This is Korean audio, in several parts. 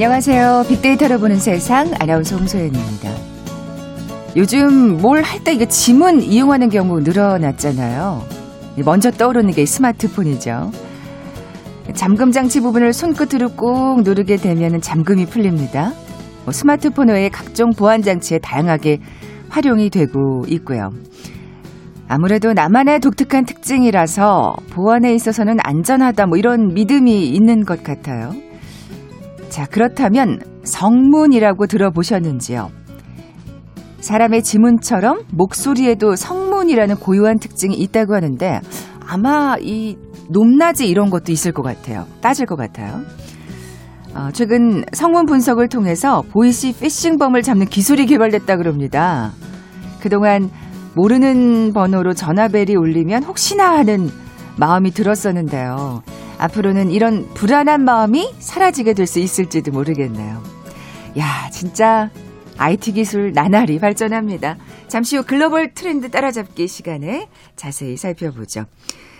안녕하세요. 빅데이터로 보는 세상 아나운서 홍소연입니다. 요즘 뭘 할 때 이게 지문 이용하는 경우 늘어났잖아요. 먼저 떠오르는 게 스마트폰이죠. 잠금 장치 부분을 손끝으로 꾹 누르게 되면 잠금이 풀립니다. 뭐 스마트폰 외에 각종 보안 장치에 다양하게 활용이 되고 있고요. 아무래도 나만의 독특한 특징이라서 보안에 있어서는 안전하다 뭐 이런 믿음이 있는 것 같아요. 자, 그렇다면 성문이라고 들어보셨는지요? 사람의 지문처럼 목소리에도 성문이라는 고유한 특징이 있다고 하는데 아마 이 높낮이 이런 것도 있을 것 같아요. 따질 것 같아요. 어, 최근 성문 분석을 통해서 보이시 피싱범을 잡는 기술이 개발됐다 그럽니다. 그동안 모르는 번호로 전화벨이 울리면 혹시나 하는 마음이 들었었는데요. 앞으로는 이런 불안한 마음이 사라지게 될 수 있을지도 모르겠네요. 야, 진짜 IT 기술 나날이 발전합니다. 잠시 후 글로벌 트렌드 따라잡기 시간에 자세히 살펴보죠.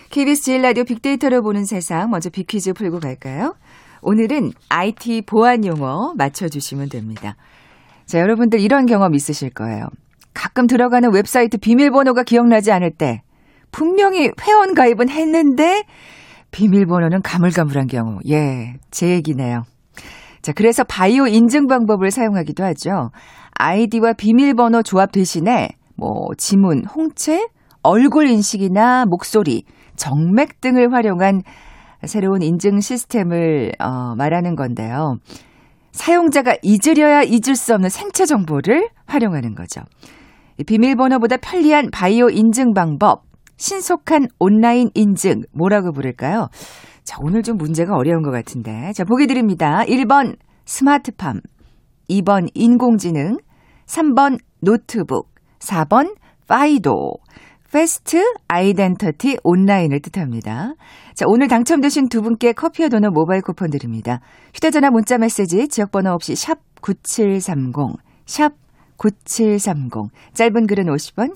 KBS 제일 라디오 빅데이터를 보는 세상 먼저 빅퀴즈 풀고 갈까요? 오늘은 IT 보안 용어 맞춰주시면 됩니다. 자, 여러분들 이런 경험 있으실 거예요. 가끔 들어가는 웹사이트 비밀번호가 기억나지 않을 때 분명히 회원 가입은 했는데 비밀번호는 가물가물한 경우. 예, 제 얘기네요. 자, 그래서 바이오 인증 방법을 사용하기도 하죠. 아이디와 비밀번호 조합 대신에 뭐 지문, 홍채, 얼굴 인식이나 목소리, 정맥 등을 활용한 새로운 인증 시스템을 어, 말하는 건데요. 사용자가 잊으려야 잊을 수 없는 생체 정보를 활용하는 거죠. 비밀번호보다 편리한 바이오 인증 방법, 신속한 온라인 인증, 뭐라고 부를까요? 자, 오늘 좀 문제가 어려운 것 같은데. 자, 보기 드립니다. 1번 스마트팜, 2번 인공지능, 3번 노트북, 4번 FIDO, Fast Identity Online을 뜻합니다. 자, 오늘 당첨되신 두 분께 커피와 도넛 모바일 쿠폰 드립니다. 휴대전화 문자 메시지 지역번호 없이 샵 9730, 샵 9730. 짧은 글은 50원,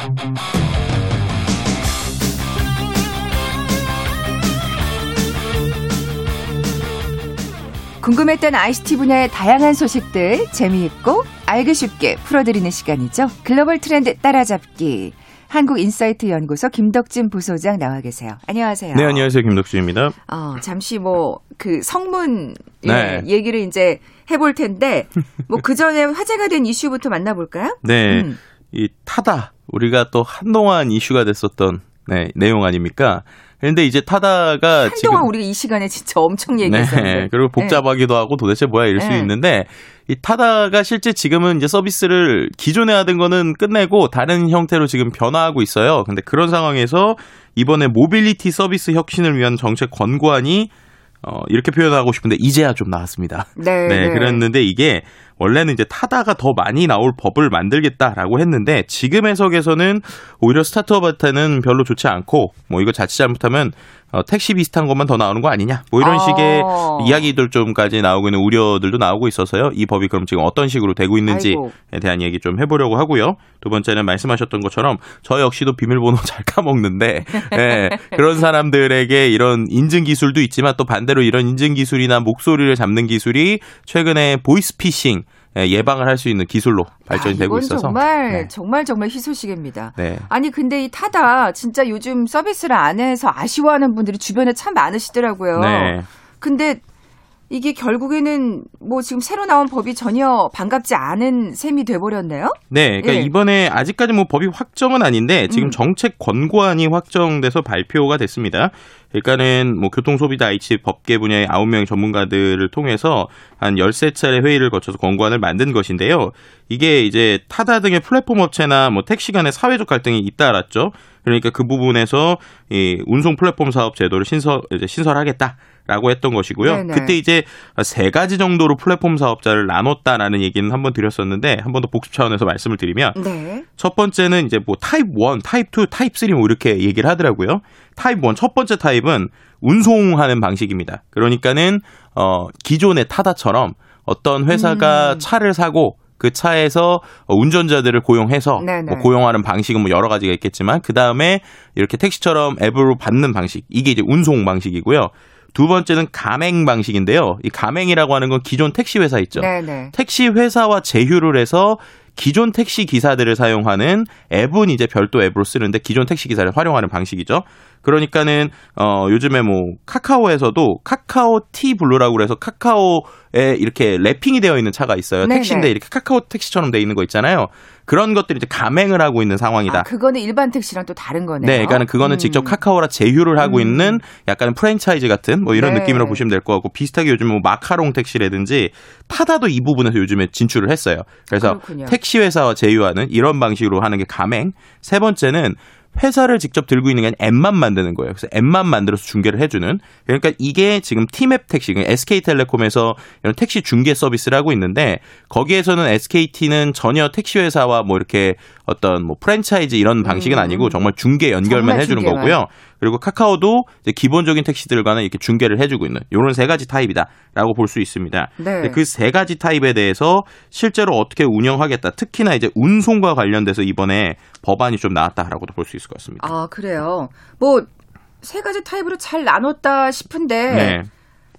궁금했던 ICT 분야의 다양한 소식들 재미있고 알기 쉽게 풀어드리는 시간이죠. 글로벌 트렌드 따라잡기. 한국인사이트 연구소 김덕진 부소장 나와 계세요. 안녕하세요. 네, 안녕하세요. 김덕진입니다. 어, 잠시 뭐 그 성문 네. 얘기를 이제 해볼 텐데 뭐 그 전에 화제가 된 이슈부터 만나볼까요? 네, 음. 이 타다 우리가 또 한동안 이슈가 됐었던 네, 내용 아닙니까? 그런데 이제 타다가 한동안 우리가 이 시간에 진짜 엄청 얘기했었는데 네, 그리고 복잡하기도 네. 하고 도대체 뭐야 이럴 네. 수 있는데 이 타다가 실제 지금은 이제 서비스를 기존에 하던 거는 끝내고 다른 형태로 지금 변화하고 있어요. 근데 그런 상황에서 이번에 모빌리티 서비스 혁신을 위한 정책 권고안이 어, 이렇게 표현하고 싶은데 이제야 좀 나왔습니다. 네. 네, 그랬는데 이게 원래는 이제 타다가 더 많이 나올 법을 만들겠다라고 했는데 지금 해석에서는 오히려 스타트업한테는 별로 좋지 않고 뭐 이거 자칫 잘못하면 어, 택시 비슷한 것만 더 나오는 거 아니냐 뭐 이런 어. 식의 이야기들 좀까지 나오고 있는 우려들도 나오고 있어서요. 이 법이 그럼 지금 어떤 식으로 되고 있는지에 아이고. 대한 얘기 좀 해보려고 하고요. 두 번째는 말씀하셨던 것처럼 저 역시도 비밀번호 잘 까먹는데 예, 그런 사람들에게 이런 인증 기술도 있지만 또 반대로 이런 인증 기술이나 목소리를 잡는 기술이 최근에 보이스피싱 예, 예방을 할 수 있는 기술로 발전이 아, 되고 있어서 정말 네. 정말 정말 희소식입니다. 네. 아니 근데 이 타다 진짜 요즘 서비스를 안 해서 아쉬워하는 분들이 주변에 참 많으시더라고요. 네. 근데 이게 결국에는 뭐 지금 새로 나온 법이 전혀 반갑지 않은 셈이 돼버렸네요. 네, 그러니까 예. 이번에 아직까지 뭐 법이 확정은 아닌데 지금 음. 정책 권고안이 확정돼서 발표가 됐습니다. 그러니까는 뭐 교통소비자 IT 법계 분야의 9명 전문가들을 통해서 한 13차례 회의를 거쳐서 권고안을 만든 것인데요. 이게 이제 타다 등의 플랫폼 업체나 뭐 택시 간의 사회적 갈등이 잇따랐죠. 그러니까 그 부분에서 이 운송 플랫폼 사업 제도를 신설 이제 신설하겠다. 라고 했던 것이고요. 네네. 그때 이제 세 가지 정도로 플랫폼 사업자를 나눴다라는 얘기는 한번 드렸었는데 한 번 더 복습 차원에서 말씀을 드리면 네. 첫 번째는 이제 뭐 타입 1, 타입 2, 타입 3 뭐 이렇게 얘기를 하더라고요. 타입 1, 첫 번째 타입은 운송하는 방식입니다. 그러니까는 어 기존의 타다처럼 어떤 회사가 음. 차를 사고 그 차에서 운전자들을 고용해서. 뭐 고용하는 방식은 뭐 여러 가지가 있겠지만 그 다음에 이렇게 택시처럼 앱으로 받는 방식 이게 이제 운송 방식이고요. 두 번째는 가맹 방식인데요. 이 가맹이라고 하는 건 기존 택시 회사 있죠. 네네. 택시 회사와 제휴를 해서 기존 택시 기사들을 사용하는 앱은 이제 별도 앱으로 쓰는데 기존 택시 기사를 활용하는 방식이죠. 그러니까는 어 요즘에 뭐 카카오에서도 카카오 T 블루라고 그래서 카카오에 이렇게 wrapping이 되어 있는 차가 있어요. 네네. 택시인데 이렇게 카카오 택시처럼 돼 있는 거 있잖아요. 그런 것들이 이제 가맹을 하고 있는 상황이다. 아, 그거는 일반 택시랑 또 다른 거네요. 네, 그러니까는 그거는 음. 직접 카카오랑 제휴를 하고 음. 있는 약간 프랜차이즈 같은 뭐 이런 네. 느낌으로 보시면 될 것 같고 비슷하게 요즘 뭐 마카롱 택시라든지 타다도 이 부분에서 요즘에 진출을 했어요. 그래서 그렇군요. 택시 회사와 제휴하는 이런 방식으로 하는 게 가맹. 세 번째는 회사를 직접 들고 있는 게 아니라 앱만 만드는 거예요. 그래서 앱만 만들어서 중계를 해주는. 그러니까 이게 지금 티맵 택시, SK텔레콤에서 이런 택시 중개 서비스를 하고 있는데 거기에서는 SKT는 전혀 택시 회사와 뭐 이렇게 어떤 뭐 프랜차이즈 이런 방식은 음. 아니고 정말 중개 연결만 정말 해주는 중개만. 거고요. 그리고 카카오도 기본적인 택시들과는 이렇게 중개를 해주고 있는 이런 세 가지 타입이다라고 볼 수 있습니다. 네. 그세 가지 타입에 대해서 실제로 어떻게 운영하겠다. 특히나 이제 운송과 관련돼서 이번에 법안이 좀 나왔다라고도 볼 수 있을 것 같습니다. 아, 그래요. 뭐, 세 가지 타입으로 잘 나눴다 싶은데, 네.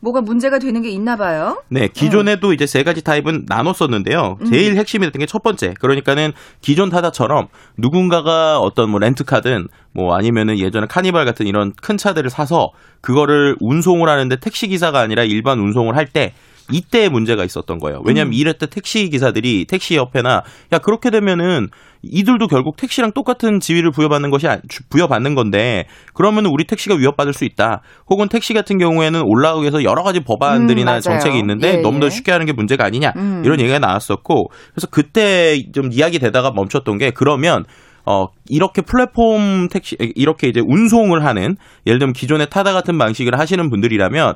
뭐가 문제가 되는 게 있나 봐요. 네, 기존에도 이제 세 가지 타입은 나눴었는데요. 음. 제일 핵심이 됐던 게 첫 번째. 그러니까는 기존 타다처럼 누군가가 어떤 뭐 렌트카든 뭐 아니면은 예전에 카니발 같은 이런 큰 차들을 사서 그거를 운송을 하는데 택시 기사가 아니라 일반 운송을 할때 이때 문제가 있었던 거예요. 왜냐하면 음. 이랬때 택시 기사들이 택시 협회나 야 그렇게 되면은 이들도 결국 택시랑 똑같은 지위를 부여받는 것이 아- 주- 부여받는 건데 그러면 우리 택시가 위협받을 수 있다. 혹은 택시 같은 경우에는 올라오기 위해서 여러 가지 법안들이나 음. 정책이 있는데 예, 너무 더 예. 쉽게 하는 게 문제가 아니냐 음. 이런 얘기가 나왔었고 그래서 그때 좀 이야기 되다가 멈췄던 게 그러면 어 이렇게 플랫폼 택시 이렇게 이제 운송을 하는 예를 들면 기존의 타다 같은 방식을 하시는 분들이라면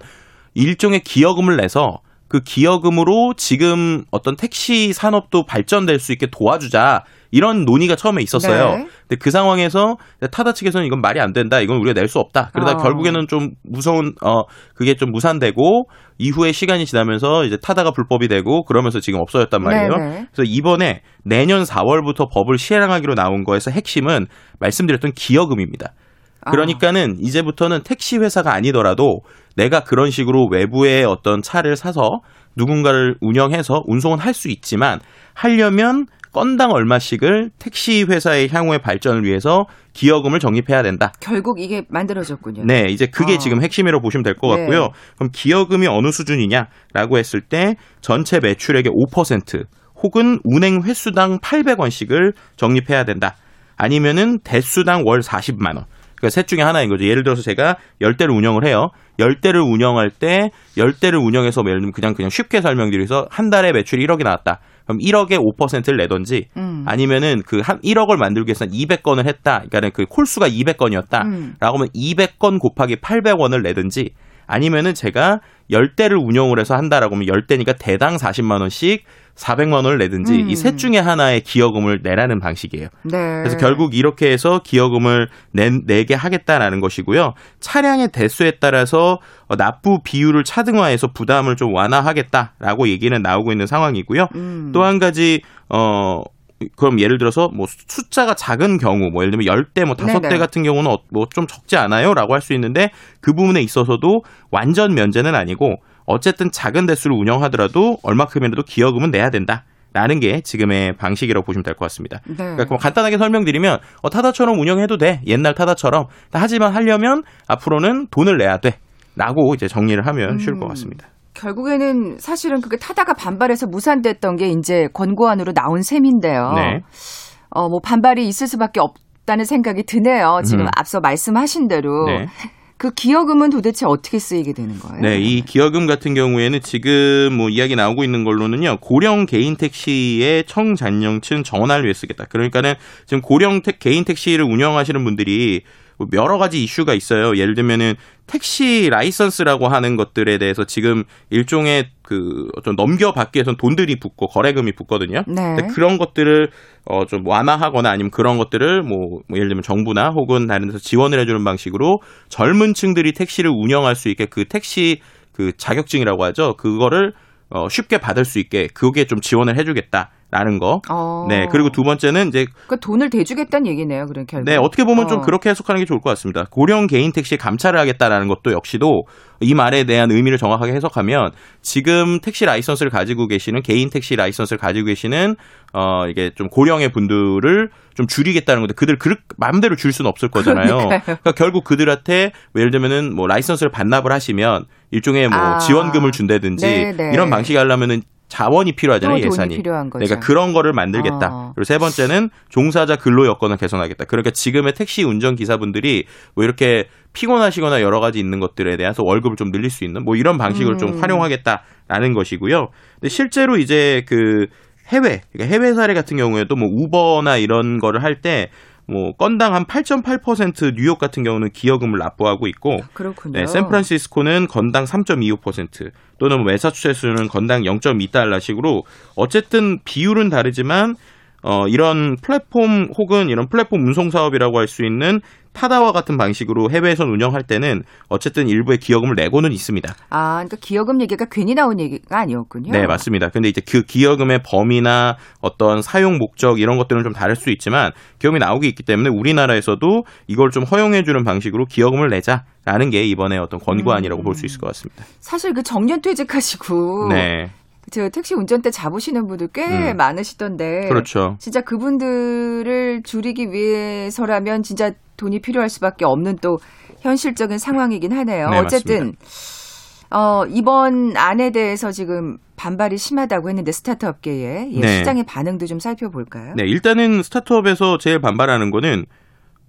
일종의 기여금을 내서 그 기여금으로 지금 어떤 택시 산업도 발전될 수 있게 도와주자 이런 논의가 처음에 있었어요. 네. 근데 그 상황에서 타다 측에서는 이건 말이 안 된다. 이건 우리가 낼 수 없다. 그러다 어. 결국에는 좀 무서운 어 그게 좀 무산되고 이후에 시간이 지나면서 이제 타다가 불법이 되고 그러면서 지금 없어졌단 말이에요. 네네. 그래서 이번에 내년 4월부터 법을 시행하기로 나온 거에서 핵심은 말씀드렸던 기여금입니다. 아. 그러니까는 이제부터는 택시 회사가 아니더라도 내가 그런 식으로 외부의 어떤 차를 사서 누군가를 운영해서 운송은 할 수 있지만 하려면 건당 얼마씩을 택시 회사의 향후의 발전을 위해서 기여금을 적립해야 된다. 결국 이게 만들어졌군요. 네, 이제 그게 아. 지금 핵심이라고 보시면 될것 네. 같고요. 그럼 기여금이 어느 수준이냐라고 했을 때 전체 매출액의 5% 혹은 운행 횟수당 800원씩을 적립해야 된다. 아니면은 대수당 월 40만 원. 그러니까 셋 중에 하나인 거죠. 예를 들어서 제가 10대를 운영을 해요. 10대를 운영할 때 10대를 운영해서 뭐 예를 들면 그냥 그냥 쉽게 설명드려서 한 달에 매출이 1억이 나왔다. 그럼 1억에 5%를 내던지 음. 아니면은 그 한 1억을 만들기 위해서 200건을 했다. 그러니까 는 그 콜수가 200건이었다. 음. 라고 하면 200건 곱하기 800원을 내든지 아니면은 제가 10대를 운영을 해서 한다라고 하면 10대니까 대당 40만 원씩 400만 원을 내든지 음. 이셋 중에 하나의 기여금을 내라는 방식이에요. 네. 그래서 결국 이렇게 해서 기여금을 내, 내게 하겠다라는 것이고요. 차량의 대수에 따라서 어, 납부 비율을 차등화해서 부담을 좀 완화하겠다라고 얘기는 나오고 있는 상황이고요. 음. 또한 가지 어 그럼 예를 들어서 뭐 숫자가 작은 경우 뭐 예를 들면 10대 뭐 다섯 대 네네. 같은 경우는 뭐 좀 적지 않아요라고 할 수 있는데 그 부분에 있어서도 완전 면제는 아니고 어쨌든 작은 대수를 운영하더라도 얼마큼이라도 기여금은 내야 된다. 라는 게 지금의 방식이라고 보시면 될 것 같습니다. 네. 그러니까 뭐 간단하게 설명드리면 어, 타다처럼 운영해도 돼. 옛날 타다처럼. 하지만 하려면 앞으로는 돈을 내야 돼. 라고 이제 정리를 하면 쉬울 것 음. 같습니다. 결국에는 사실은 그게 타다가 반발해서 무산됐던 게 이제 권고안으로 나온 셈인데요. 네. 어, 뭐 반발이 있을 수밖에 없다는 생각이 드네요. 지금 음. 앞서 말씀하신 대로. 네. 그 기여금은 도대체 어떻게 쓰이게 되는 거예요? 네, 이 기여금 같은 경우에는 지금 뭐 이야기 나오고 있는 걸로는요, 고령 개인 택시의 청잔령층 정원화를 위해 쓰겠다. 그러니까는 지금 고령 택, 개인 택시를 운영하시는 분들이 여러 가지 이슈가 있어요. 예를 들면은 택시 라이선스라고 하는 것들에 대해서 지금 일종의 그좀 넘겨받기 위해서는 돈들이 붙고 거래금이 붙거든요. 네. 그런 것들을 어좀 완화하거나 아니면 그런 것들을 뭐, 뭐 예를 들면 정부나 혹은 다른 데서 지원을 해주는 방식으로 젊은 층들이 택시를 운영할 수 있게 그 택시 그 자격증이라고 하죠. 그거를 어 쉽게 받을 수 있게 그게 좀 지원을 해주겠다. 라는 거. 어. 네. 그리고 두 번째는 이제 그 돈을 대주겠다는 얘기네요. 그런 결국. 네, 어떻게 보면 어. 좀 그렇게 해석하는 게 좋을 것 같습니다. 고령 개인 택시 감찰을 하겠다라는 것도 역시도 이 말에 대한 의미를 정확하게 해석하면 지금 택시 라이선스를 가지고 계시는 개인 택시 라이선스를 가지고 계시는 어 이게 좀 고령의 분들을 좀 줄이겠다는 건데 그들 그 마음대로 줄 수는 없을 거잖아요. 그러니까요. 그러니까 결국 그들한테 뭐 예를 들면은 뭐 라이선스를 반납을 하시면 일종의 뭐 아. 지원금을 준다든지 네, 네. 이런 방식이 하려면은 자원이 필요하잖아요, 예산이. 그러니까 그런 거를 만들겠다. 어. 그리고 세 번째는 종사자 근로 여건을 개선하겠다. 그러니까 지금의 택시 운전 기사분들이 뭐 이렇게 피곤하시거나 여러 가지 있는 것들에 대해서 월급을 좀 늘릴 수 있는 뭐 이런 방식을 음. 좀 활용하겠다라는 것이고요. 근데 실제로 이제 그 해외, 그러니까 해외 사례 같은 경우에도 뭐 우버나 이런 거를 할때 뭐 건당 한 8.8% 뉴욕 같은 경우는 기여금을 납부하고 있고 그렇군요. 네, 샌프란시스코는 건당 3.25% 또는 뭐 매사추세츠는 건당 0.2달러씩으로 어쨌든 비율은 다르지만 어 이런 플랫폼 혹은 이런 플랫폼 운송 사업이라고 할 수 있는 타다와 같은 방식으로 해외에선 운영할 때는 어쨌든 일부의 기여금을 내고는 있습니다. 아, 그러니까 기여금 얘기가 괜히 나온 얘기가 아니었군요. 네, 맞습니다. 근데 이제 그 기여금의 범위나 어떤 사용 목적 이런 것들은 좀 다를 수 있지만 기여금이 나오기 있기 때문에 우리나라에서도 이걸 좀 허용해 주는 방식으로 기여금을 내자 라는 게 이번에 어떤 권고안이라고 볼수 있을 것 같습니다. 사실 그 정년 퇴직하시고 네, 저 택시 운전대 잡으시는 분들 꽤 음. 많으시던데. 그렇죠. 진짜 그분들을 줄이기 위해서라면 진짜 돈이 필요할 수밖에 없는 또 현실적인 상황이긴 하네요. 네, 어쨌든 어, 이번 안에 대해서 지금 반발이 심하다고 했는데 스타트업계에 예, 네. 시장의 반응도 좀 살펴볼까요? 네, 일단은 스타트업에서 제일 반발하는 거는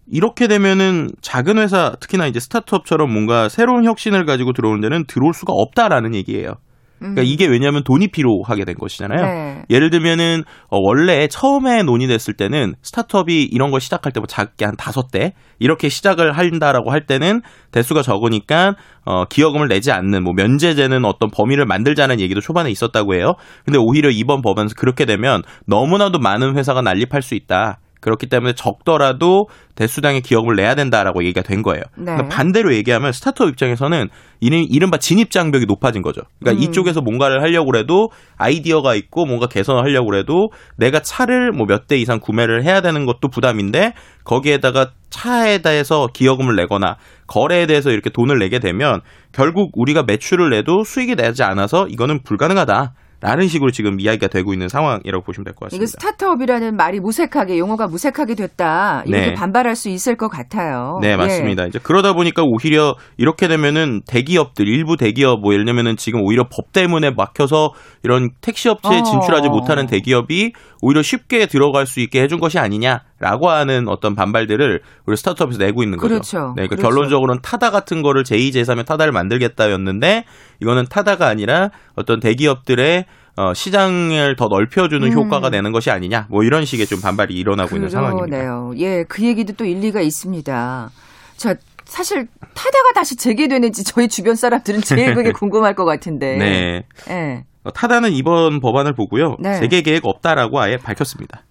이렇게 되면은 작은 회사, 특히나 이제 스타트업처럼 뭔가 새로운 혁신을 가지고 들어오는 데는 들어올 수가 없다라는 얘기예요. 그러니까 음. 이게 왜냐하면 돈이 필요하게 된 것이잖아요. 네. 예를 들면은 어, 원래 처음에 논의됐을 때는 스타트업이 이런 걸 시작할 때 뭐 작게 한 다섯 대 이렇게 시작을 한다라고 할 때는 대수가 적으니까 어, 기여금을 내지 않는 뭐 면제되는 어떤 범위를 만들자는 얘기도 초반에 있었다고 해요. 근데 오히려 이번 법안에서 그렇게 되면 너무나도 많은 회사가 난립할 수 있다. 그렇기 때문에 적더라도 대수당의 기여금을 내야 된다라고 얘기가 된 거예요. 네. 그러니까 반대로 얘기하면 스타트업 입장에서는 이른, 이른바 진입 장벽이 높아진 거죠. 그러니까 음. 이쪽에서 뭔가를 하려고 해도 아이디어가 있고 뭔가 개선을 하려고 해도 내가 차를 뭐 몇 대 이상 구매를 해야 되는 것도 부담인데 거기에다가 차에 대해서 기여금을 내거나 거래에 대해서 이렇게 돈을 내게 되면 결국 우리가 매출을 내도 수익이 나지 않아서 이거는 불가능하다. 라는 식으로 지금 이야기가 되고 있는 상황이라고 보시면 될것 이게 같습니다. 스타트업이라는 말이 무색하게 용어가 무색하게 됐다. 이렇게 네. 반발할 수 있을 것 같아요. 네, 예. 맞습니다. 이제 그러다 보니까 오히려 이렇게 되면은 대기업들, 일부 대기업, 뭐 예를 들면은 지금 오히려 법 때문에 막혀서 이런 택시 업체에 어. 진출하지 못하는 대기업이 오히려 쉽게 들어갈 수 있게 해준 것이 아니냐 라고 하는 어떤 반발들을 우리 스타트업에서 내고 있는 거죠. 그렇죠. 네, 그러니까 그렇죠. 결론적으로는 타다 같은 거를 제2, 제3의 타다를 만들겠다였는데 이거는 타다가 아니라 어떤 대기업들의 어, 시장을 더 넓혀주는 음. 효과가 되는 것이 아니냐, 뭐 이런 식의 좀 반발이 일어나고 있는 상황입니다. 그러네요. 예, 그 얘기도 또 일리가 있습니다. 자, 사실 타다가 다시 재개되는지 저희 주변 사람들은 제일 그게 궁금할 것 같은데. 네. 예. 어, 타다는 이번 법안을 보고요. 네. 재개 계획 없다라고 아예 밝혔습니다.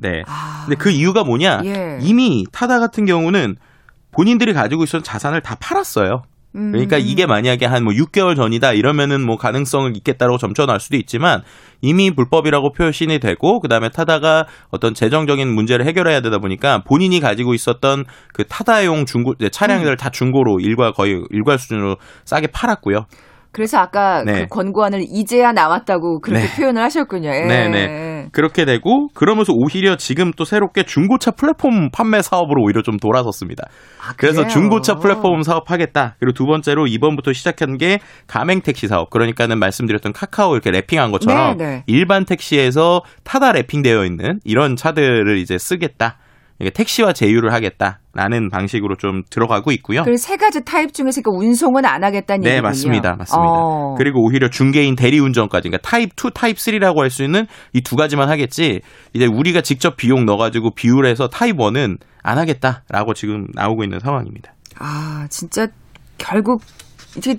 네. 아, 근데 그 이유가 뭐냐? 예. 이미 타다 같은 경우는 본인들이 가지고 있었던 자산을 다 팔았어요. 음. 그러니까 이게 만약에 한 뭐 6개월 전이다 이러면은 뭐 가능성을 있겠다라고 점쳐놓을 수도 있지만 이미 불법이라고 표시이 되고 그다음에 타다가 어떤 재정적인 문제를 해결해야 되다 보니까 본인이 가지고 있었던 그 타다용 중고 네, 차량들을 다 중고로 일괄 거의 일괄 수준으로 싸게 팔았고요. 그래서 아까 네. 그 권고안을 이제야 나왔다고 그렇게 네. 표현을 하셨군요. 예. 네, 네. 그렇게 되고 그러면서 오히려 지금 또 새롭게 중고차 플랫폼 판매 사업으로 오히려 좀 돌아섰습니다. 아, 그래서? 중고차 플랫폼 사업하겠다. 그리고 두 번째로 이번부터 시작한 게 가맹 택시 사업. 그러니까는 말씀드렸던 카카오 이렇게 wrapping한 것처럼 네, 네. 일반 택시에서 타다 wrapping되어 있는 이런 차들을 이제 쓰겠다. 그러니까 택시와 제휴를 하겠다라는 방식으로 좀 들어가고 있고요. 그 세 가지 타입 중에서 그 운송은 안 하겠다는 네, 얘기군요. 맞습니다. 맞습니다. 어. 그리고 오히려 중개인 대리 운전까지, 그러니까 타입 2, 타입 3라고 할 수 있는 이 두 가지만 하겠지, 이제 우리가 직접 비용 넣어 가지고 비율해서 타입 1은 안 하겠다라고 지금 나오고 있는 상황입니다. 아, 진짜 결국 이제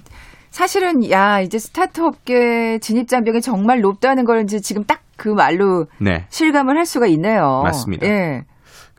사실은 야 이제 스타트업계 진입 장벽이 정말 높다는 걸 이제 지금 딱 그 말로 네. 실감을 할 수가 있네요. 맞습니다. 예.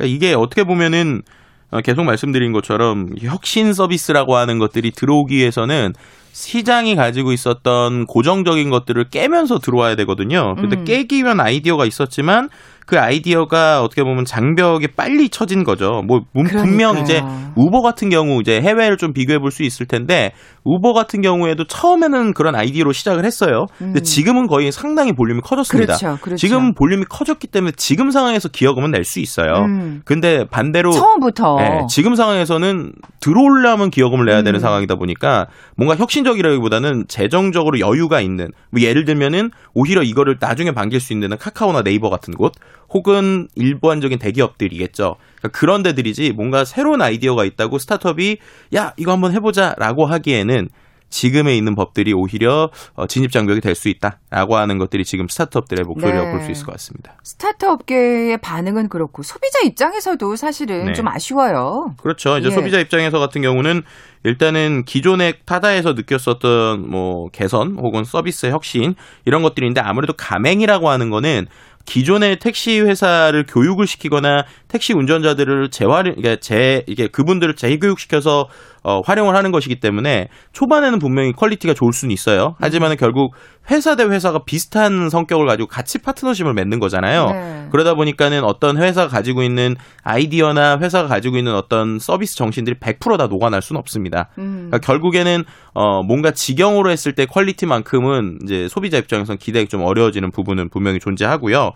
그러니까 이게 어떻게 보면은 어, 계속 말씀드린 것처럼 혁신 서비스라고 하는 것들이 들어오기 위해서는 시장이 가지고 있었던 고정적인 것들을 깨면서 들어와야 되거든요. 근데 음. 깨기 위한 아이디어가 있었지만 그 아이디어가 어떻게 보면 장벽에 빨리 쳐진 거죠. 뭐 문- 분명 그러니까요. 이제 우버 같은 경우 이제 해외를 좀 비교해 볼 수 있을 텐데 우버 같은 경우에도 처음에는 그런 아이디어로 시작을 했어요. 근데 음. 지금은 거의 상당히 볼륨이 커졌습니다. 그렇죠, 그렇죠. 지금 볼륨이 커졌기 때문에 지금 상황에서 기여금은 낼 수 있어요. 음. 근데 반대로 처음부터 네, 지금 상황에서는 들어오려면 기여금을 내야 되는 음. 상황이다 보니까 뭔가 혁신적이라기보다는 재정적으로 여유가 있는 뭐 예를 들면은 오히려 이거를 나중에 반길 수 있는 카카오나 네이버 같은 곳 혹은 일반적인 대기업들이겠죠. 그러니까 그런 데들이지 뭔가 새로운 아이디어가 있다고 스타트업이 야 이거 한번 해보자라고 하기에는 지금에 있는 법들이 오히려 어, 진입 장벽이 될 수 있다라고 하는 것들이 지금 스타트업들의 목소리라고 네. 볼수 있을 것 같습니다. 스타트업계의 반응은 그렇고 소비자 입장에서도 사실은 네. 좀 아쉬워요. 그렇죠. 이제 예. 소비자 입장에서 같은 경우는 일단은 기존의 타다에서 느꼈었던 뭐 개선 혹은 서비스 혁신 이런 것들인데 아무래도 가맹이라고 하는 거는 기존의 택시 회사를 교육을 시키거나 택시 운전자들을 재활 이게 재 이게 그분들을 재교육시켜서 어, 활용을 하는 것이기 때문에 초반에는 분명히 quality가 좋을 수는 있어요. 하지만은 결국 회사 대 회사가 비슷한 성격을 가지고 같이 파트너십을 맺는 거잖아요. 네. 그러다 보니까는 어떤 회사가 가지고 있는 아이디어나 회사가 가지고 있는 어떤 서비스 정신들이 100%다 녹아날 수는 없습니다. 음. 그러니까 결국에는 어 뭔가 직영으로 했을 때 퀄리티만큼은 이제 소비자 입장에서는 기대가 좀 어려워지는 부분은 분명히 존재하고요.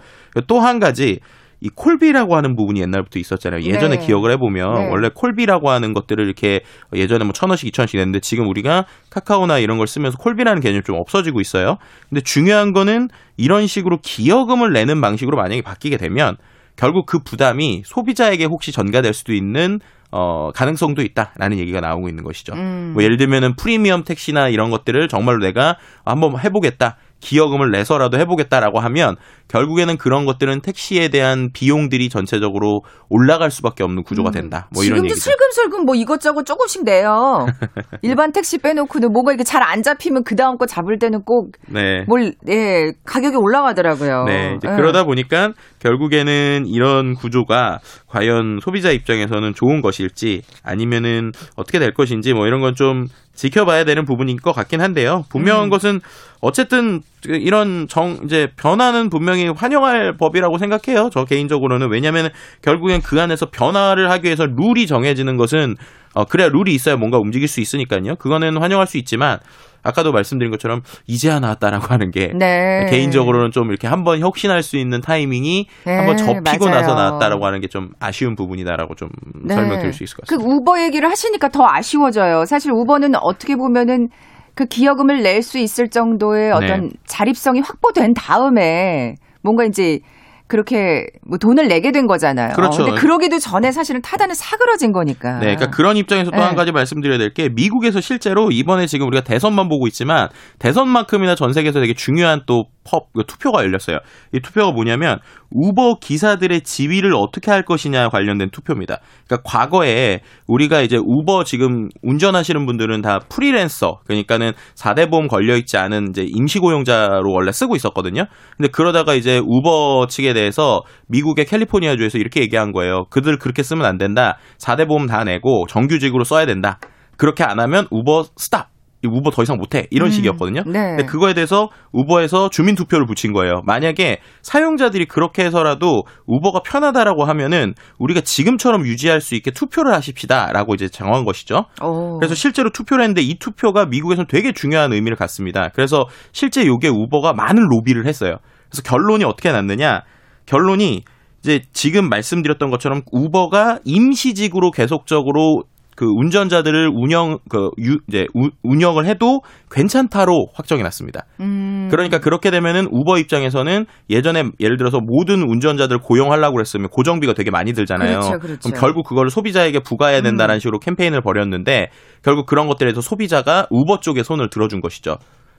또 한 가지 이 콜비라고 하는 부분이 옛날부터 있었잖아요. 예전에 네. 기억을 해보면 네. 원래 콜비라고 하는 것들을 이렇게 예전에 뭐 천 원씩 이천 원씩 냈는데 지금 우리가 카카오나 이런 걸 쓰면서 콜비라는 개념이 좀 없어지고 있어요. 근데 중요한 거는 이런 식으로 기여금을 내는 방식으로 만약에 바뀌게 되면 결국 그 부담이 소비자에게 혹시 전가될 수도 있는 어, 가능성도 있다라는 얘기가 나오고 있는 것이죠. 음. 뭐 예를 들면은 프리미엄 택시나 이런 것들을 정말로 내가 한번 해보겠다. 기여금을 내서라도 해보겠다라고 하면 결국에는 그런 것들은 택시에 대한 비용들이 전체적으로 올라갈 수밖에 없는 구조가 된다. 뭐 이런 음. 지금도 얘기죠. 슬금슬금 뭐 이것저것 조금씩 내요. 일반 택시 빼놓고는 뭐가 이게 잘 안 잡히면 그 다음 거 잡을 때는 꼭 네. 뭘, 예, 가격이 올라가더라고요. 네, 예. 그러다 보니까 결국에는 이런 구조가 과연 소비자 입장에서는 좋은 것일지 아니면은 어떻게 될 것인지 뭐 이런 건 좀 지켜봐야 되는 부분인 것 같긴 한데요. 분명한 음. 것은 어쨌든 이런 정 이제 변화는 분명히 환영할 법이라고 생각해요. 저 개인적으로는 왜냐하면 결국엔 그 안에서 변화를 하기 위해서 룰이 정해지는 것은 어 그래야 룰이 있어야 뭔가 움직일 수 있으니까요. 그거는 환영할 수 있지만 아까도 말씀드린 것처럼 이제야 나왔다라고 하는 게 네. 개인적으로는 좀 이렇게 한번 혁신할 수 있는 타이밍이 네, 한번 접히고 맞아요. 나서 나왔다라고 하는 게 좀 아쉬운 부분이다라고 좀 네. 설명드릴 수 있을 것그 같습니다. 우버 얘기를 하시니까 더 아쉬워져요. 사실 우버는 어떻게 보면은 그 기여금을 낼 수 있을 정도의 어떤 네. 자립성이 확보된 다음에 뭔가 이제 그렇게 뭐 돈을 내게 된 거잖아요. 그렇죠. 근데 그러기도 전에 사실은 타다는 사그러진 거니까. 네, 그러니까 그런 입장에서 또 네. 한 가지 말씀드려야 될 게 미국에서 실제로 이번에 지금 우리가 대선만 보고 있지만 대선만큼이나 전 세계에서 되게 중요한 또 펍, 그 투표가 열렸어요. 이 투표가 뭐냐면 우버 기사들의 지위를 어떻게 할 것이냐 관련된 투표입니다. 그러니까 과거에 우리가 이제 우버 지금 운전하시는 분들은 다 프리랜서, 그러니까는 4대 보험 걸려 있지 않은 이제 임시 고용자로 원래 쓰고 있었거든요. 근데 그러다가 이제 우버 측에 대해서 미국의 캘리포니아주에서 이렇게 얘기한 거예요. 그들 그렇게 쓰면 안 된다. 4대 보험 다 내고 정규직으로 써야 된다. 그렇게 안 하면 우버 stop. 이 우버 더 이상 못해 이런 음, 식이었거든요. 네. 근데 그거에 대해서 우버에서 주민 투표를 붙인 거예요. 만약에 사용자들이 그렇게 해서라도 우버가 편하다라고 하면은 우리가 지금처럼 유지할 수 있게 투표를 하십시다라고 이제 정한 것이죠. 오. 그래서 실제로 투표를 했는데 이 투표가 미국에서는 되게 중요한 의미를 갖습니다. 그래서 실제 요게 우버가 많은 로비를 했어요. 그래서 결론이 어떻게 났느냐? 결론이 이제 지금 말씀드렸던 것처럼 우버가 임시직으로 계속적으로 그 운전자들을 운영 그 유, 이제 우, 운영을 해도 괜찮다로 확정이 났습니다. 음. 그러니까 그렇게 되면은 우버 입장에서는 예전에 예를 들어서 모든 운전자들 고용하려고 그랬으면 고정비가 되게 많이 들잖아요. 그렇죠, 그렇죠. 그럼 결국 그걸 소비자에게 부과해야 된다는 음. 식으로 캠페인을 벌였는데 결국 그런 것들에서 소비자가 우버 쪽에 손을 들어준 것이죠.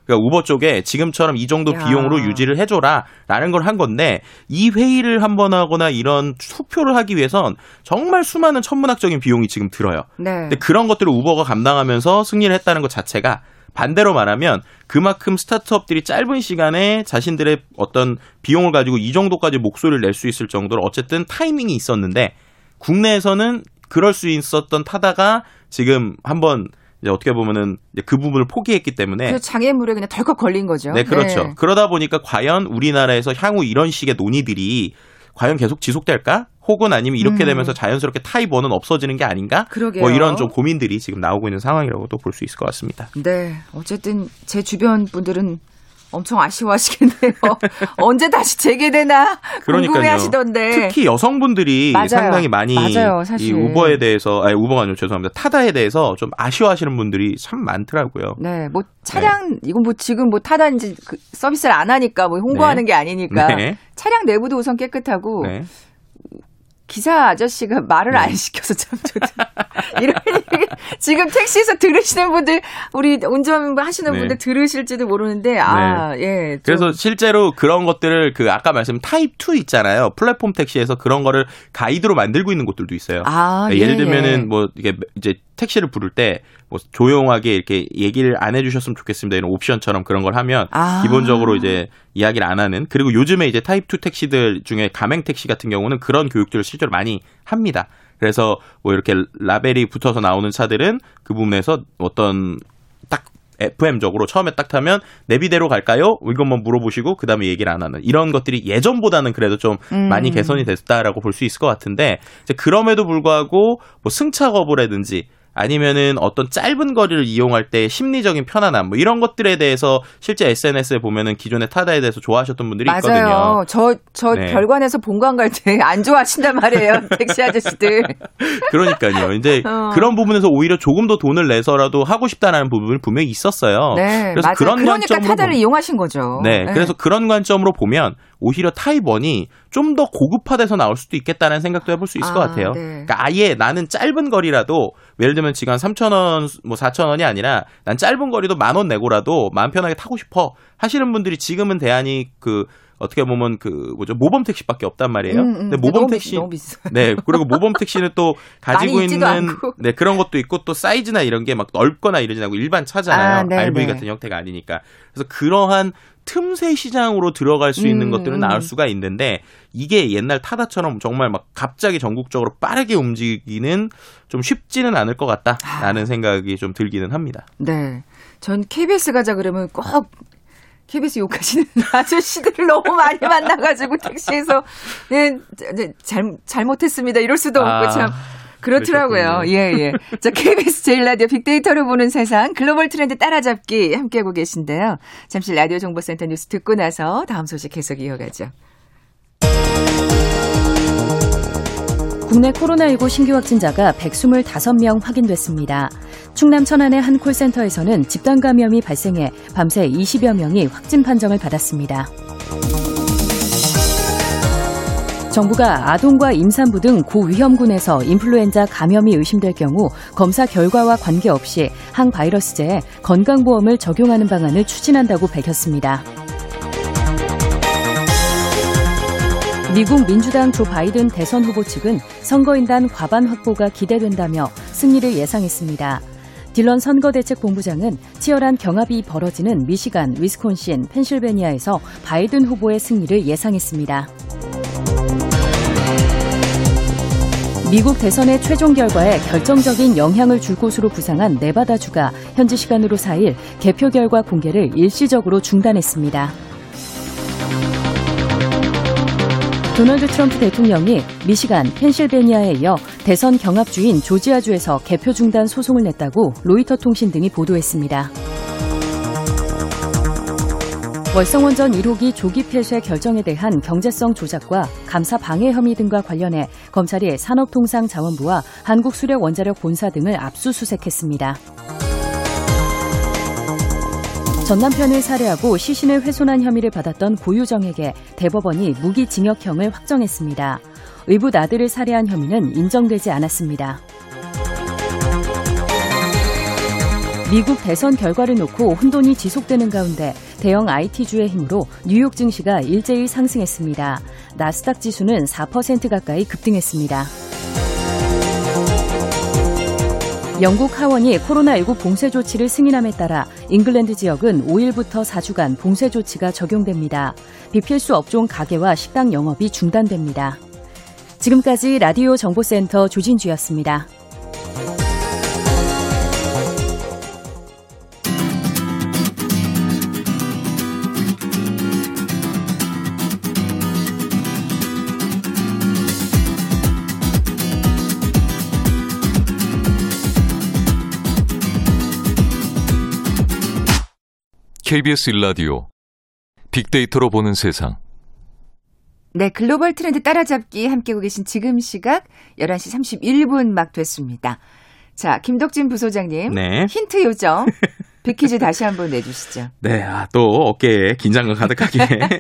그러니까 우버 쪽에 지금처럼 이 정도 야. 비용으로 유지를 해줘라라는 걸 한 건데 이 회의를 한 번 하거나 이런 투표를 하기 위해선 정말 수많은 천문학적인 비용이 지금 들어요. 네. 근데 그런 것들을 우버가 감당하면서 승리를 했다는 것 자체가 반대로 말하면 그만큼 스타트업들이 짧은 시간에 자신들의 어떤 비용을 가지고 이 정도까지 목소리를 낼 수 있을 정도로 어쨌든 타이밍이 있었는데 국내에서는 그럴 수 있었던 타다가 지금 한번 이제 어떻게 보면은 이제 그 부분을 포기했기 때문에 그 장애물에 그냥 덜컥 걸린 거죠. 네, 그렇죠. 네. 그러다 보니까 과연 우리나라에서 향후 이런 식의 논의들이 과연 계속 지속될까? 혹은 아니면 이렇게 음. 되면서 자연스럽게 타입 원은 없어지는 게 아닌가? 그러게요. 뭐 이런 좀 고민들이 지금 나오고 있는 상황이라고 또 볼 수 있을 것 같습니다. 네. 어쨌든 제 주변 분들은 엄청 아쉬워하시겠네요. 언제 다시 재개되나 궁금해하시던데. 특히 여성분들이 맞아요. 상당히 많이 맞아요, 이 우버에 대해서 아니 우버가 아니고 죄송합니다. 타다에 대해서 좀 아쉬워하시는 분들이 참 많더라고요. 네, 뭐 차량 네. 이건 뭐 지금 뭐 타다인지 그 서비스를 안 하니까 뭐 홍보하는 네. 게 아니니까 네. 차량 내부도 우선 깨끗하고 네. 기사 아저씨가 말을 네. 안 시켜서 참 좋다. 이런 얘기 지금 택시에서 들으시는 분들 우리 운전 하시는 네. 분들 들으실지도 모르는데 아 네. 예. 좀. 그래서 실제로 그런 것들을 그 아까 말씀 타입 2 있잖아요. 플랫폼 택시에서 그런 거를 가이드로 만들고 있는 곳들도 있어요. 아, 예, 를 들면은 예. 뭐 이게 이제 택시를 부를 때 뭐 조용하게 이렇게 얘기를 안 해주셨으면 좋겠습니다. 이런 옵션처럼 그런 걸 하면 아. 기본적으로 이제 이야기를 안 하는 그리고 요즘에 이제 타입 2 택시들 중에 가맹 택시 같은 경우는 그런 교육들을 실제로 많이 합니다. 그래서 뭐 이렇게 라벨이 붙어서 나오는 차들은 그 부분에서 어떤 딱 FM적으로 처음에 딱 타면 내비대로 갈까요? 이것만 물어보시고 그 다음에 얘기를 안 하는 이런 것들이 예전보다는 그래도 좀 음. 많이 개선이 됐다라고 볼 수 있을 것 같은데 그럼에도 불구하고 뭐 승차 거부라든지 아니면은 어떤 짧은 거리를 이용할 때 심리적인 편안함 뭐 이런 것들에 대해서 실제 SNS에 보면은 기존의 타다에 대해서 좋아하셨던 분들이 맞아요. 있거든요. 저저 저 네. 별관에서 본관 갈 때 안 좋아하신단 말이에요. 택시 아저씨들. 그러니까요. 이제 어. 그런 부분에서 오히려 조금 더 돈을 내서라도 하고 싶다라는 부분이 분명히 있었어요. 네, 그래서 맞아요. 그런 그러니까 타다를 보면, 이용하신 거죠. 네, 네, 그래서 그런 관점으로 보면 오히려 타입원이 좀 더 고급화돼서 나올 수도 있겠다는 생각도 해볼 수 있을 아, 것 같아요. 네. 그러니까 아예 나는 짧은 거리라도 예를 들면 지금 한 3,000원, 뭐 4,000원이 아니라 난 짧은 거리도 만 원 내고라도 마음 편하게 타고 싶어 하시는 분들이 지금은 대안이 그 어떻게 보면 그 뭐죠 모범 택시밖에 없단 말이에요. 음, 음. 근데 모범 택시 너무 네 그리고 모범 택시는 또 가지고 있는. 네 그런 것도 있고 또 사이즈나 이런 게 막 넓거나 이러지 않고 일반 차잖아요. 아, 네, RV 네. 같은 형태가 아니니까 그래서 그러한 틈새 시장으로 들어갈 수 있는 음, 것들은 나올 수가 있는데 이게 옛날 타다처럼 정말 막 갑자기 전국적으로 빠르게 움직이는 좀 쉽지는 않을 것 같다라는 아. 생각이 좀 들기는 합니다. 네. 전 KBS 가자 그러면 꼭 KBS 욕하시는 아저씨들을 너무 많이 만나가지고 택시에서 네, 네, 잘, 잘못했습니다. 이럴 수도 없고 아. 참. 그렇더라고요. 예, 예. 자, KBS 제일 라디오 빅데이터로 보는 세상 글로벌 트렌드 따라잡기 함께하고 계신데요. 잠시 라디오 정보센터 뉴스 듣고 나서 다음 소식 계속 이어가죠. 국내 코로나19 신규 확진자가 125명 확인됐습니다. 충남 천안의 한 콜센터에서는 집단 감염이 발생해 밤새 20여 명이 확진 판정을 받았습니다. 정부가 아동과 임산부 등 고위험군에서 인플루엔자 감염이 의심될 경우 검사 결과와 관계없이 항바이러스제에 건강보험을 적용하는 방안을 추진한다고 밝혔습니다. 미국 민주당 조 바이든 대선 후보 측은 선거인단 과반 확보가 기대된다며 승리를 예상했습니다. 딜런 선거대책본부장은 치열한 경합이 벌어지는 미시간, 위스콘신, 펜실베니아에서 바이든 후보의 승리를 예상했습니다. 미국 대선의 최종 결과에 결정적인 영향을 줄 것으로 부상한 네바다주가 현지 시간으로 4일 개표 결과 공개를 일시적으로 중단했습니다. 도널드 트럼프 대통령이 미시간, 펜실베니아에 이어 대선 경합주인 조지아주에서 개표 중단 소송을 냈다고 로이터 통신 등이 보도했습니다. 월성원전 1호기 조기 폐쇄 결정에 대한 경제성 조작과 감사 방해 혐의 등과 관련해 검찰이 산업통상자원부와 한국수력원자력 본사 등을 압수수색했습니다. 전 남편을 살해하고 시신을 훼손한 혐의를 받았던 고유정에게 대법원이 무기징역형을 확정했습니다. 의붓 아들을 살해한 혐의는 인정되지 않았습니다. 미국 대선 결과를 놓고 혼돈이 지속되는 가운데 대형 IT주의 힘으로 뉴욕 증시가 일제히 상승했습니다. 나스닥 지수는 4% 가까이 급등했습니다. 영국 하원이 코로나19 봉쇄 조치를 승인함에 따라 잉글랜드 지역은 5일부터 4주간 봉쇄 조치가 적용됩니다. 비필수 업종 가게와 식당 영업이 중단됩니다. 지금까지 라디오 정보센터 조진주였습니다. KBS 일라디오 빅데이터로 보는 세상. 네, 글로벌 트렌드 따라잡기 함께고 계신 지금 시각 11시 31분 막 됐습니다. 자, 김덕진 부소장님. 네. 힌트 요정. 빅퀴즈 다시 한번 내주시죠. 네, 아, 또 어깨에 긴장감 가득하게.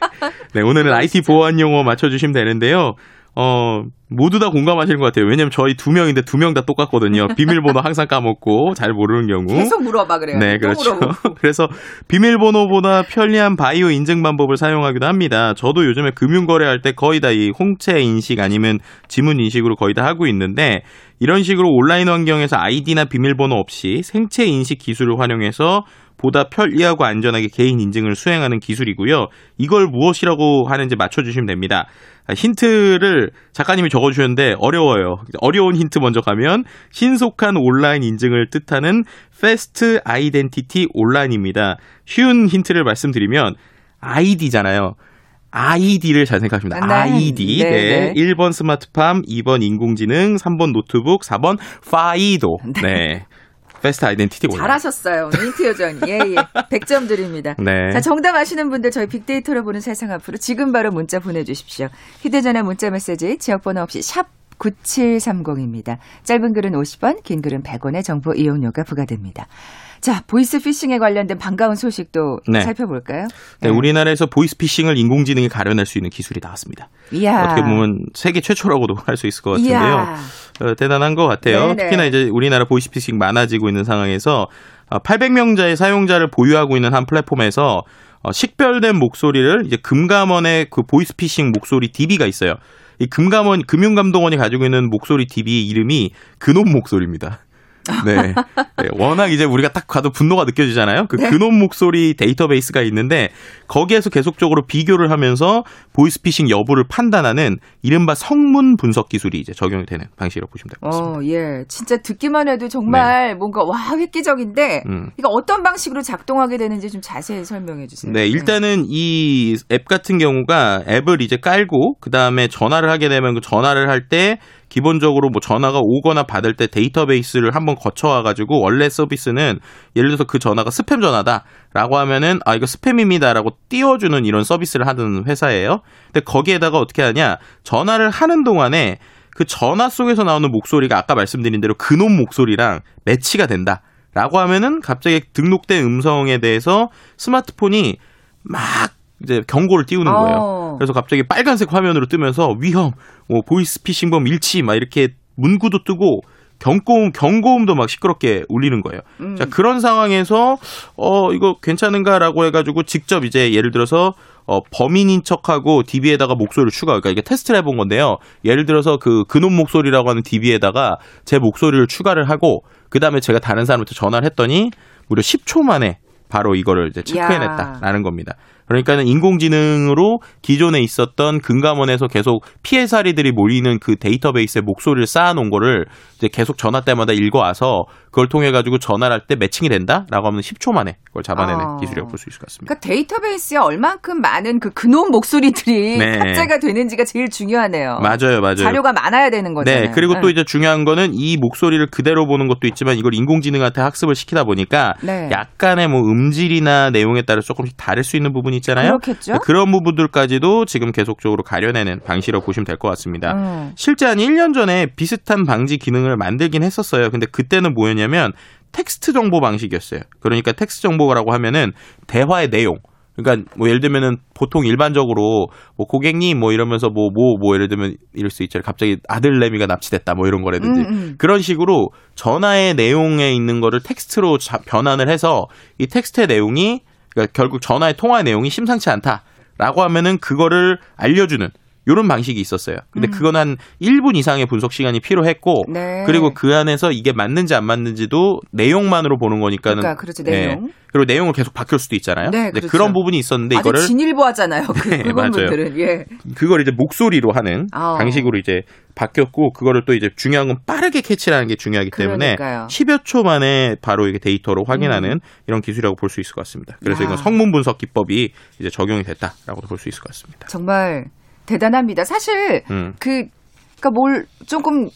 네, 오늘은 IT 보안 용어 맞춰주시면 되는데요. 어, 모두 다 공감하시는 것 같아요. 왜냐면 저희 두 명인데 두 명 다 똑같거든요. 비밀번호 항상 까먹고 잘 모르는 경우. 계속 물어봐 그래요. 네, 그렇죠. 그래서 비밀번호보다 편리한 바이오 인증 방법을 사용하기도 합니다. 저도 요즘에 금융 거래할 때 거의 다 이 홍채 인식 아니면 지문 인식으로 거의 다 하고 있는데 이런 식으로 온라인 환경에서 아이디나 비밀번호 없이 생체 인식 기술을 활용해서 보다 편리하고 안전하게 개인 인증을 수행하는 기술이고요. 이걸 무엇이라고 하는지 맞춰주시면 됩니다. 힌트를 작가님이 적어주셨는데 어려워요. 어려운 힌트 먼저 가면 신속한 온라인 인증을 뜻하는 Fast Identity Online입니다. 쉬운 힌트를 말씀드리면 아이디잖아요. 아이디를 잘 생각하시면 됩니다. 네. 아이디. 네, 네. 네. 1번 스마트팜, 2번 인공지능, 3번 노트북, 4번 FIDO. 네. Fast Identity Online. 잘하셨어요. 힌트 요정. 예, 예. 100점 드립니다. 네. 자, 정답 아시는 분들 저희 빅데이터로 보는 세상 앞으로 지금 바로 문자 보내주십시오. 휴대전화 문자 메시지 지역번호 없이 샵 9730입니다. 짧은 글은 50원, 긴 글은 100원의 정보 이용료가 부과됩니다. 자, 보이스 피싱에 관련된 반가운 소식도 네. 살펴볼까요? 네, 우리나라에서 보이스피싱을 인공지능이 가려낼 수 있는 기술이 나왔습니다. 이야. 어떻게 보면 세계 최초라고도 할 수 있을 것 같은데요. 어, 대단한 것 같아요. 네네. 특히나 이제 우리나라 보이스피싱 많아지고 있는 상황에서 800만 명의 사용자를 보유하고 있는 한 플랫폼에서 어, 식별된 목소리를 이제 금감원의 그 보이스피싱 목소리 DB가 있어요. 이 금감원 금융감독원이 가지고 있는 목소리 DB 이름이 근원 목소리입니다. 네. 네, 워낙 이제 우리가 딱 가도 분노가 느껴지잖아요. 그 네. 근원 목소리 데이터베이스가 있는데 거기에서 계속적으로 비교를 하면서 보이스피싱 여부를 판단하는 이른바 성문 분석 기술이 이제 적용이 되는 방식이라고 보시면 될 것 같습니다. 어, 예. 진짜 듣기만 해도 정말 뭔가 와, 획기적인데 음. 이거 어떤 방식으로 작동하게 되는지 좀 자세히 설명해 주세요. 네, 일단은 이 앱 같은 경우가 앱을 이제 깔고 그 다음에 전화를 하게 되면 그 전화를 할때 기본적으로 뭐 전화가 오거나 받을 때 데이터베이스를 한번 거쳐와 가지고 원래 서비스는 예를 들어서 그 전화가 스팸 전화다라고 하면은 아 이거 스팸입니다라고 띄워주는 이런 서비스를 하는 회사예요. 근데 거기에다가 어떻게 하냐 전화를 하는 동안에 그 전화 속에서 나오는 목소리가 아까 말씀드린 대로 근원 목소리랑 매치가 된다. 라고 하면은 갑자기 등록된 음성에 대해서 스마트폰이 막 이제 경고를 띄우는 거예요. 어. 그래서 갑자기 빨간색 화면으로 뜨면서 위험, 뭐 보이스 피싱범 일치 막 이렇게 문구도 뜨고 경고음 경고음도 막 시끄럽게 울리는 거예요. 음. 자 그런 상황에서 어 이거 괜찮은가라고 해가지고 직접 이제 예를 들어서 어 범인인 척하고 DB에다가 목소리를 추가, 그러니까 이게 테스트를 해본 건데요. 예를 들어서 그 그놈 목소리라고 하는 DB에다가 제 목소리를 추가를 하고 그 다음에 제가 다른 사람한테 전화를 했더니 무려 10초 만에 바로 이거를 이제 체크해냈다라는 겁니다. 그러니까는 인공지능으로 기존에 있었던 금감원에서 계속 피해 사리들이 모이는 그 데이터베이스에 목소리를 쌓아놓은 거를 이제 계속 전화 때마다 읽어와서 그걸 통해 가지고 전화를 할 때 매칭이 된다라고 하면 10초 만에 그걸 잡아내는 어. 기술이라고 볼 수 있을 것 같습니다. 그러니까 데이터베이스에 얼만큼 많은 그 근원 목소리들이 네. 탑재가 되는지가 제일 중요하네요. 맞아요, 맞아요. 자료가 많아야 되는 거잖아요. 네, 그리고 또 응. 이제 중요한 거는 이 목소리를 그대로 보는 것도 있지만 이걸 인공지능한테 학습을 시키다 보니까 네. 약간의 뭐 음질이나 내용에 따라 조금씩 다를 수 있는 부분이 있잖아요. 그렇겠죠. 그런 부분들까지도 지금 계속적으로 가려내는 방식이라고 보시면 될 것 같습니다. 음. 실제 한 1년 전에 비슷한 방지 기능을 만들긴 했었어요. 근데 그때는 뭐였냐면 텍스트 정보 방식이었어요. 그러니까 텍스트 정보라고 하면은 대화의 내용. 그러니까 뭐 예를 들면은 보통 일반적으로 뭐 고객님 뭐 이러면서 뭐 뭐뭐 예를 들면 이럴 수 있잖아요. 갑자기 아들 내미가 납치됐다 뭐 이런 거라든지 음, 음. 그런 식으로 전화의 내용에 있는 거를 텍스트로 자- 변환을 해서 이 텍스트의 내용이 그러니까 결국 전화의 통화의 내용이 심상치 않다라고 하면은 그거를 알려주는 이런 방식이 있었어요. 근데 그건 한 1분 이상의 분석 시간이 필요했고 음. 네. 그리고 그 안에서 이게 맞는지 안 맞는지도 내용만으로 보는 거니까는 그러니까 그렇죠, 네. 내용. 그리고 내용을 계속 바뀔 수도 있잖아요. 네, 그렇죠. 그런 부분이 있었는데 이거를 진일보하잖아요. 그, 네. 분들은 예. 그걸 이제 목소리로 하는 아. 방식으로 이제 바뀌었고 그거를 또 이제 중요한 건 빠르게 캐치하는 게 중요하기 때문에 그러니까요. 음. 10여 초 만에 바로 이게 데이터로 확인하는 이런 기술이라고 볼 수 있을 것 같습니다. 그래서 야. 이건 성문 분석 기법이 이제 적용이 됐다라고도 볼 수 있을 것 같습니다. 정말 대단합니다. 사실 음. 그 그러니까 뭘 조금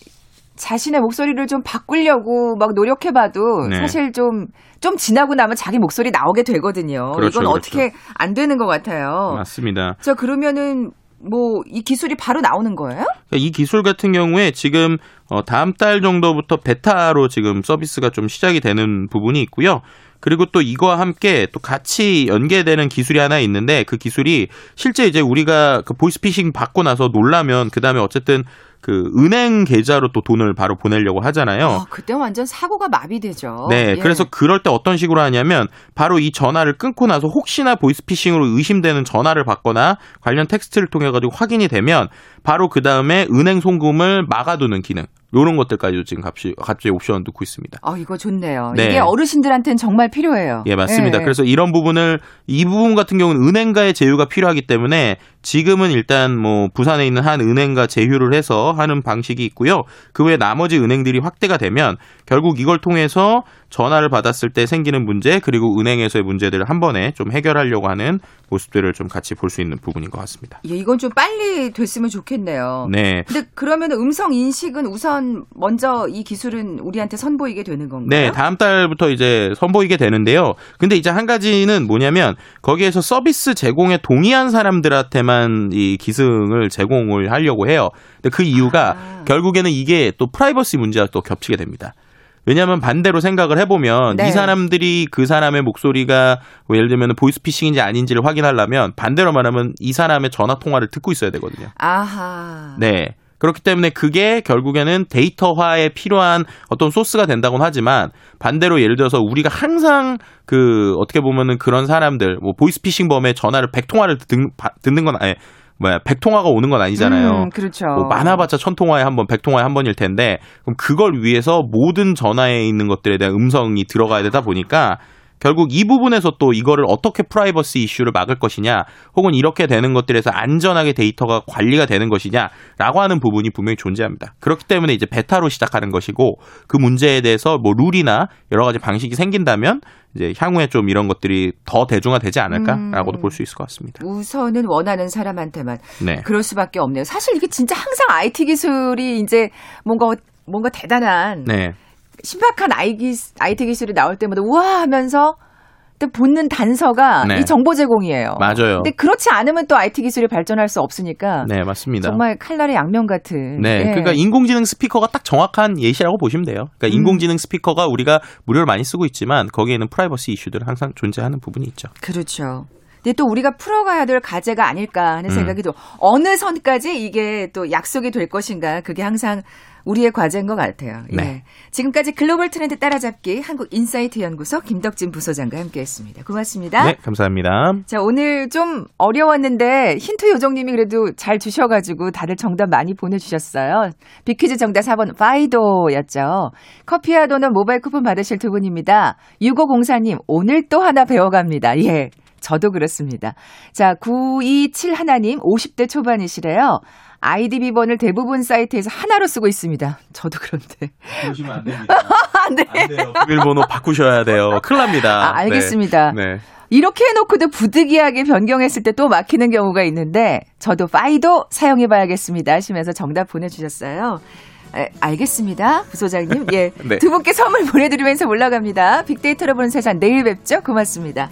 자신의 목소리를 좀 바꾸려고 막 노력해봐도 네. 사실 좀 좀 지나고 나면 자기 목소리 나오게 되거든요. 그렇죠, 이건 그렇죠. 어떻게 안 되는 것 같아요. 맞습니다. 저 그러면은 뭐 이 기술이 바로 나오는 거예요? 그러니까 이 기술 같은 경우에 지금 어, 다음 달 정도부터 베타로 지금 서비스가 좀 시작이 되는 부분이 있고요. 그리고 또 이거와 함께 또 같이 연계되는 기술이 하나 있는데 그 기술이 실제 이제 우리가 그 보이스피싱 받고 나서 놀라면 그 다음에 어쨌든 그 은행 계좌로 또 돈을 바로 보내려고 하잖아요. 아, 그때 완전 사고가 마비되죠. 네, 예. 그래서 그럴 때 어떤 식으로 하냐면 바로 이 전화를 끊고 나서 혹시나 보이스피싱으로 의심되는 전화를 받거나 관련 텍스트를 통해 가지고 확인이 되면 바로 그 다음에 은행 송금을 막아두는 기능 이런 것들까지도 지금 갑자기, 갑자기 옵션 넣고 있습니다. 아, 이거 좋네요. 네. 이게 어르신들한테는 정말 필요해요. 예, 맞습니다. 예. 그래서 이런 부분을 이 부분 같은 경우는 은행가의 제휴가 필요하기 때문에 지금은 일단 뭐 부산에 있는 한 은행과 제휴를 해서 하는 방식이 있고요. 그 외에 나머지 은행들이 확대가 되면 결국 이걸 통해서 전화를 받았을 때 생기는 문제 그리고 은행에서의 문제들을 한 번에 좀 해결하려고 하는 모습들을 좀 같이 볼 수 있는 부분인 것 같습니다. 예, 이건 좀 빨리 됐으면 좋겠네요. 네. 근데 그러면 음성 인식은 우선 먼저 이 기술은 우리한테 선보이게 되는 건가요? 네, 다음 달부터 이제 선보이게 되는데요. 근데 이제 한 가지는 뭐냐면 거기에서 서비스 제공에 동의한 사람들한테만 이 기승을 제공을 하려고 해요. 근데 그 이유가 아. 결국에는 이게 또 프라이버시 문제와 또 겹치게 됩니다. 왜냐하면 반대로 생각을 해보면 네. 이 사람들이 그 사람의 목소리가 뭐 예를 들면 보이스피싱인지 아닌지를 확인하려면 반대로 말하면 이 사람의 전화 통화를 듣고 있어야 되거든요. 아하. 네. 그렇기 때문에 그게 결국에는 데이터화에 필요한 어떤 소스가 된다고는 하지만 반대로 예를 들어서 우리가 항상 그 어떻게 보면은 그런 사람들 뭐 보이스피싱 범의 전화를 100통화를 듣, 듣는 건 아니 뭐야 100통화가 오는 건 아니잖아요. 음, 그렇죠. 뭐 많아봤자 천 통화에 한 번, 백 통화에 한 번일 텐데 그럼 그걸 위해서 모든 전화에 있는 것들에 대한 음성이 들어가야 되다 보니까 결국 이 부분에서 또 이거를 어떻게 프라이버시 이슈를 막을 것이냐 혹은 이렇게 되는 것들에서 안전하게 데이터가 관리가 되는 것이냐라고 하는 부분이 분명히 존재합니다. 그렇기 때문에 이제 베타로 시작하는 것이고 그 문제에 대해서 뭐 룰이나 여러 가지 방식이 생긴다면 이제 향후에 좀 이런 것들이 더 대중화되지 않을까라고도 음. 볼수 있을 것 같습니다. 우선은 원하는 사람한테만 네. 그럴 수밖에 없네요. 사실 이게 진짜 항상 IT 기술이 이제 뭔가 뭔가 대단한 네. 신박한 IT 기술이 나올 때마다 우와 하면서 또 붙는 단서가 네. 이 정보 제공이에요. 맞아요. 근데 그렇지 않으면 또 IT 기술이 발전할 수 없으니까 네, 맞습니다. 정말 칼날의 양면 같은. 네, 예. 그러니까 인공지능 스피커가 딱 정확한 예시라고 보시면 돼요. 그러니까 음. 인공지능 스피커가 우리가 무료로 많이 쓰고 있지만 거기에는 프라이버시 이슈들은 항상 존재하는 부분이 있죠. 그렇죠. 근데 또 우리가 풀어가야 될 과제가 아닐까 하는 음. 생각이 또 어느 선까지 이게 또 약속이 될 것인가 그게 항상 우리의 과제인 것 같아요. 예. 네. 지금까지 글로벌 트렌드 따라잡기 한국인사이트 연구소 김덕진 부소장과 함께했습니다. 고맙습니다. 네, 감사합니다. 자 오늘 좀 어려웠는데 힌트 요정님이 그래도 잘 주셔가지고 다들 정답 많이 보내주셨어요. 비퀴즈 정답 4번 파이도였죠. 커피와 도넛 모바일 쿠폰 받으실 두 분입니다. 6504님 오늘 또 하나 배워갑니다. 예. 저도 그렇습니다. 자, 927 하나님 50대 초반이시래요. 아이디 비번을 대부분 사이트에서 하나로 쓰고 있습니다. 저도 그런데. 그러시면 안 됩니다. 네. 안 돼요. 비밀번호 바꾸셔야 돼요. 큰일 납니다. 아, 알겠습니다. 네. 네. 이렇게 해놓고도 부득이하게 변경했을 때 또 막히는 경우가 있는데 저도 파이도 사용해봐야겠습니다 하시면서 정답 보내주셨어요. 에, 알겠습니다, 부소장님. 예, 네. 두 분께 선물 보내드리면서 올라갑니다. 빅데이터로 보는 세상 내일 뵙죠. 고맙습니다.